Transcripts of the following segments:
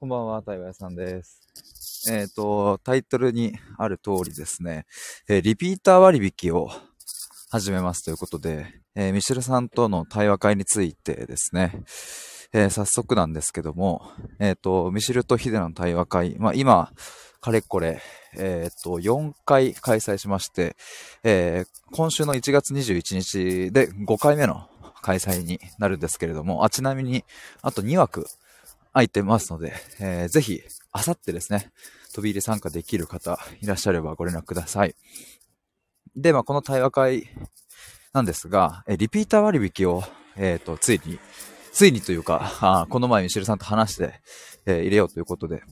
こんばんは、対話屋さんです。えっ、と、タイトルにある通りですね、えーリピーター割引を始めますということで、えーミシェルさんとの対話会についてですね、えー早速なんですけども、えっ、と、ミシェルとヒデの対話会、まあ今、かれこれ、えっ、と、4回開催しまして、えー今週の1月21日で5回目の開催になるんですけれども、あ、ちなみに、あと2枠空いてますので、えーぜひ、あさってですね、飛び入り参加できる方いらっしゃればご連絡ください。で、まあ、この対話会なんですが、えリピーター割引を、えっ、と、ついに、ついにというか、あこの前ミシェルさんと話して、えー入れようということで、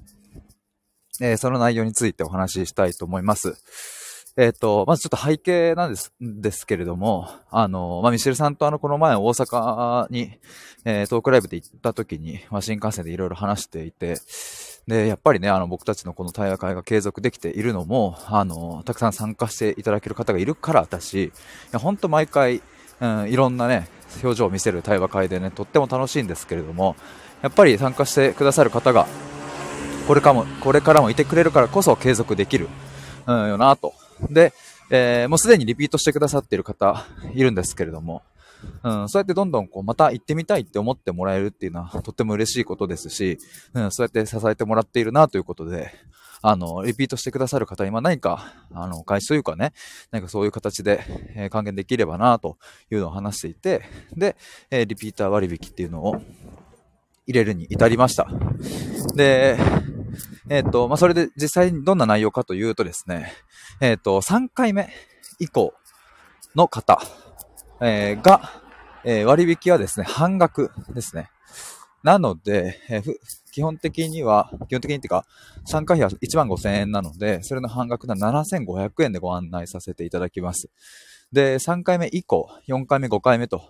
えーその内容についてお話ししたいと思います。えっ、と、まずちょっと背景なんです、ですけれども、あの、まあ、ミシェルさんとあの、この前大阪に、えートークライブで行った時に、まあ、新幹線でいろいろ話していて、で、やっぱりね、あの、僕たちのこの対話会が継続できているのも、あの、たくさん参加していただける方がいるからだし、いや、ほんと毎回、うん、いろんなね、表情を見せる対話会でね、とっても楽しいんですけれども、やっぱり参加してくださる方が、これかも、これからもいてくれるからこそ継続できる、うん、よなと。で、えーもうすでにリピートしてくださっている方いるんですけれども、うん、そうやってどんどんこうまた行ってみたいって思ってもらえるっていうのはとっても嬉しいことですし、うん、そうやって支えてもらっているなということで、あの、リピートしてくださる方に、まあ何か、あの、開始というかね、何かそういう形で、えー還元できればなというのを話していて、で、えーリピーター割引っていうのを入れるに至りました。で、えっ、と、まあ、それで実際にどんな内容かというとですね、えっ、と、3回目以降の方、えーが、え割引はですね、半額ですね。なので、えふ基本的には、基本的にっていうか、参加費は1万5000円なので、それの半額な7500円でご案内させていただきます。で、3回目以降、4回目、5回目と、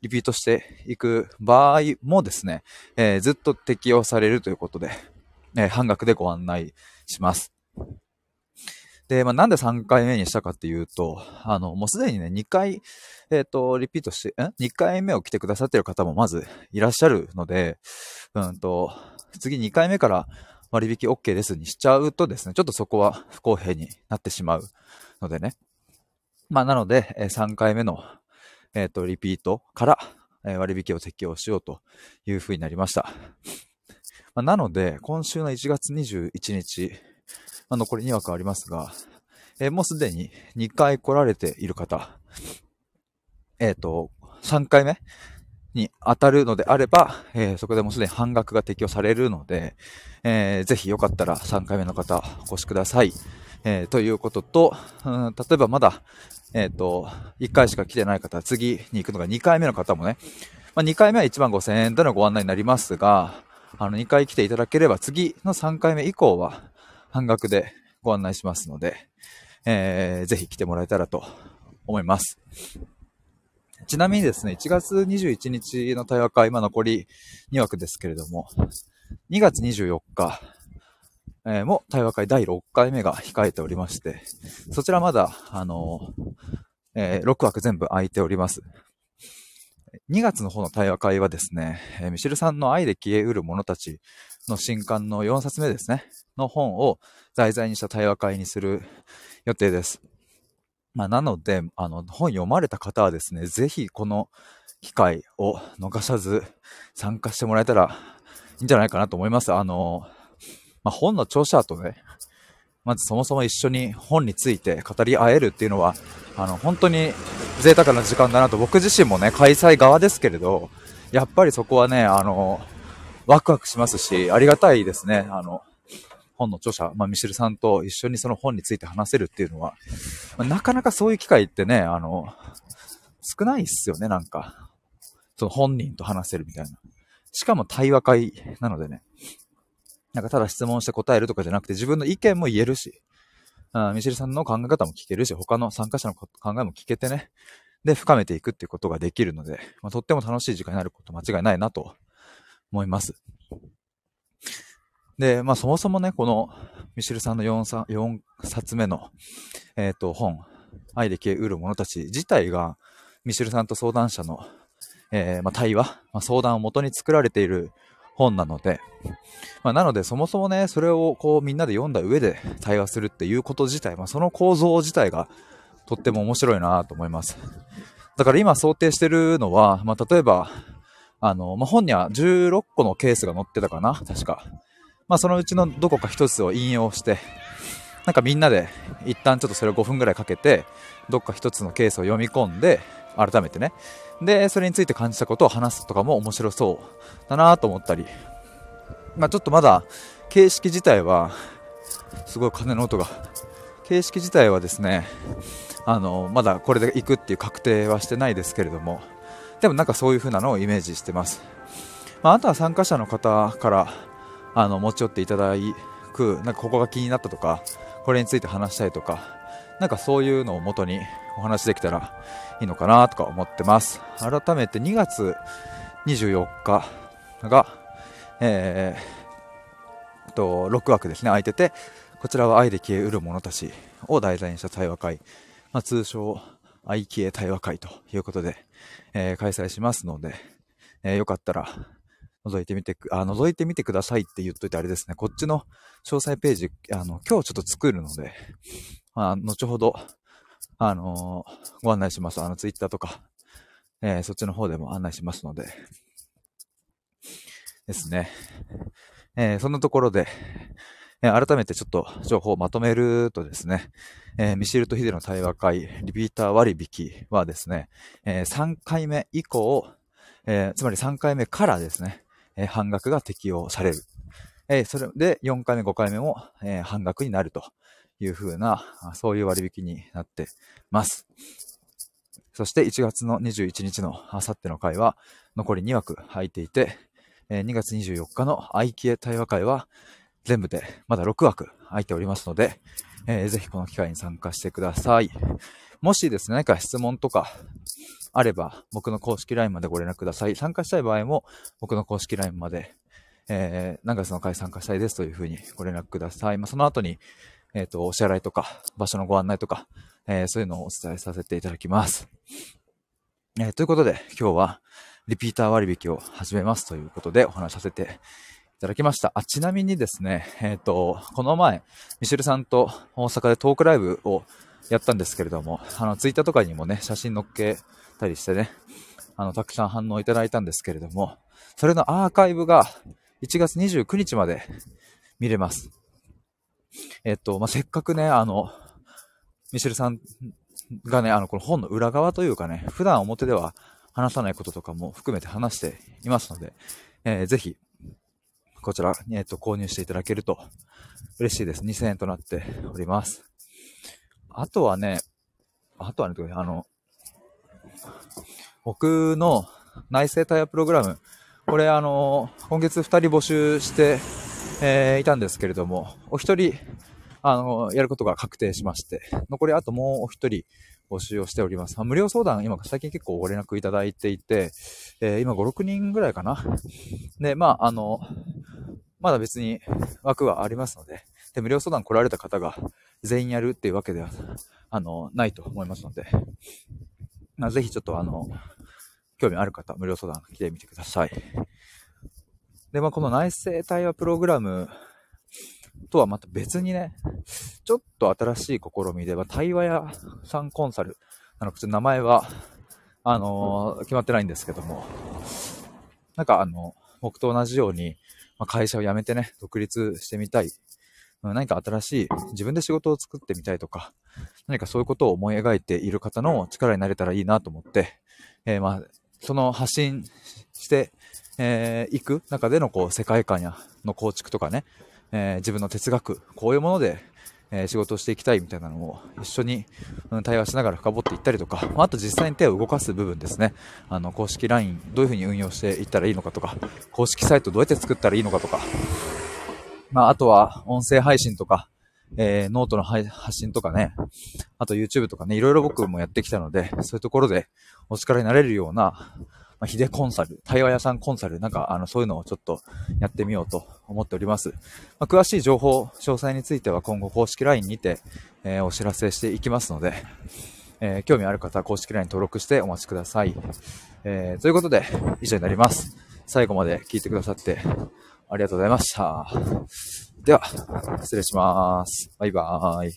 リピートしていく場合もですね、えーずっと適用されるということで、えー半額でご案内します。で、まあ、なんで3回目にしたかっていうと、あの、もうすでにね、2回、えっ、と、リピートして、ん ?2 回目を来てくださってる方もまずいらっしゃるので、うんと、次2回目から割引 OK ですにしちゃうとですね、ちょっとそこは不公平になってしまうのでね。まあ、なので、え3回目の、えっ、と、リピートから、え割引を適用しようというふうになりました。まあ、なので、今週の1月21日、まあ、残り2枠ありますが、えーもうすでに2回来られている方、えっ、と、3回目に当たるのであれば、えーそこでもうすでに半額が適用されるので、えーぜひよかったら3回目の方お越しください。えーということと、うん例えばまだ、えっ、と、1回しか来てない方、次に行くのが2回目の方もね、まあ、2回目は1万5000円でのご案内になりますが、あの、2回来ていただければ次の3回目以降は半額でご案内しますので、えーぜひ来てもらえたらと思います。ちなみにですね、1月21日の対話会、今残り2枠ですけれども、2月24日、えーも対話会第6回目が控えておりまして、そちらまだ、あのえー6枠全部空いております。2月の方の対話会はですね、えーミシェルさんの愛で消えうる者たちの新刊の4冊目ですね、の本を題材にした対話会にする予定です。まあ、なので、あの、本読まれた方はですね、ぜひこの機会を逃さず参加してもらえたらいいんじゃないかなと思います。あの、まあ、本の著者とね、まずそもそも一緒に本について語り合えるっていうのは、あの、本当に贅沢な時間だなと僕自身もね、開催側ですけれど、やっぱりそこはね、あの、ワクワクしますし、ありがたいですね。あの、本の著者、まあ、ミシルさんと一緒にその本について話せるっていうのは、まあなかなかそういう機会ってね、あの、少ないっすよね、なんか。その本人と話せるみたいな。しかも対話会なのでね。なんかただ質問して答えるとかじゃなくて自分の意見も言えるし、あミシェルさんの考え方も聞けるし、他の参加者の考えも聞けてね。で、深めていくっていうことができるので、まあ、とっても楽しい時間になること間違いないなと思います。で、まあそもそもね、このミシェルさんの 4, 4冊目の、えっ、と、本、愛で消えうる者たち自体が、ミシェルさんと相談者の、えーまあ、対話、まあ、相談を元に作られている本なので、まあ、なのでそもそもね、それをこうみんなで読んだ上で対話するっていうこと自体、まあ、その構造自体がとっても面白いなと思います。だから今想定してるのは、まあ、例えば、あの、まあ、本には16個のケースが載ってたかな確か。まあ、そのうちのどこか一つを引用して、なんかみんなで一旦ちょっとそれを5分ぐらいかけて、どっか一つのケースを読み込んで、改めてね。で、それについて感じたことを話すとかも面白そうだなと思ったり。まあ、ちょっとまだ形式自体は、すごい鐘の音が。形式自体はですね、あの、まだこれで行くっていう確定はしてないですけれども、でもなんかそういう風なのをイメージしてます。まあ、あとは参加者の方から、あの、持ち寄っていただく、なんかここが気になったとか、これについて話したいとか、なんかそういうのを元にお話できたらいいのかなとか思ってます。改めて2月24日が、えー、と、6枠ですね、空いてて、こちらは愛で消えうる者たちを題材にした対話会。まあ、通称、愛消え対話会ということで、えー、開催しますので、えー、よかったら、覗いてみてく、あ、覗いてみてくださいって言っといてあれですね。こっちの詳細ページ、あの、今日ちょっと作るので、まあ、後ほど、あのー、ご案内します。あの、ツイッターとか、えー、そっちの方でも案内しますので、ですね。えー、そんなところで、え改めてちょっと情報をまとめるとですね、えー、ミシルとヒデの対話会、リピーター割引はですね、えー、3回目以降、えー、つまり3回目からですね、え半額が適用される。えそれで4回目、5回目も、え半額になるという風な、そういう割引になってます。そして1月の21日のあさっての回は残り2枠入っていて、2月24日の愛機対話会は全部でまだ6枠空いておりますので、えー、ぜひこの機会に参加してください。もしですね、何か質問とかあれば、僕の公式 LINE までご連絡ください。参加したい場合も、僕の公式 LINE まで、えー、何月の会参加したいですというふうにご連絡ください。まあ、その後に、えっ、ー、と、お支払いとか、場所のご案内とか、えー、そういうのをお伝えさせていただきます。えー、ということで、今日は、リピーター割引を始めますということでお話しさせていただきました。あ、ちなみにですね、えっ、ー、と、この前、ミシェルさんと大阪でトークライブをやったんですけれども、あの、ツイッターとかにもね、写真載っけたりしてね、あの、たくさん反応いただいたんですけれども、それのアーカイブが1月29日まで見れます。えっと、まあ、せっかくね、あの、ミシェルさんがね、あの、この本の裏側というかね、普段表では話さないこととかも含めて話していますので、えー、ぜひ、こちら、えっ、と、購入していただけると嬉しいです。2000円となっております。あとはね、あとはね、あの、僕の内製タイヤプログラム、これあの、今月2人募集して、えー、いたんですけれども、お一人、あの、やることが確定しまして、残りあともうお一人募集をしております。無料相談、今最近結構ご連絡いただいていて、えー、今5、6人ぐらいかな。で、まあ、あの、まだ別に枠はありますので、で、無料相談来られた方が全員やるっていうわけでは、あの、ないと思いますので、まあ、ぜひちょっとあの、興味ある方、無料相談来てみてください。で、まあ、この内製対話プログラムとはまた別にね、ちょっと新しい試みで、まあ、対話屋さんコンサル、あの、名前は、あのー、決まってないんですけども、なんかあの、僕と同じように、まあ、会社を辞めてね、独立してみたい。何か新しい自分で仕事を作ってみたいとか、何かそういうことを思い描いている方の力になれたらいいなと思って、えー、まあ、その発信して、えー、く中でのこう世界観やの構築とかね、えー、自分の哲学、こういうもので、えー、仕事をしていきたいみたいなのを一緒に、うん、対話しながら深掘っていったりとか、まあ、あと実際に手を動かす部分ですね。あの、公式 LINE どういうふうに運用していったらいいのかとか、公式サイトどうやって作ったらいいのかとか、まあ、あとは音声配信とか、えー、ノートの発信とかね、あと YouTube とかね、いろいろ僕もやってきたので、そういうところでお力になれるような、まあ、ヒデコンサル、対話屋さんコンサル、なんか、あの、そういうのをちょっとやってみようと思っております。まあ、詳しい情報、詳細については今後公式 LINE にて、えー、お知らせしていきますので、えー、興味ある方は公式 LINE 登録してお待ちください。えー、ということで、以上になります。最後まで聞いてくださってありがとうございました。では、失礼します。バイバーイ。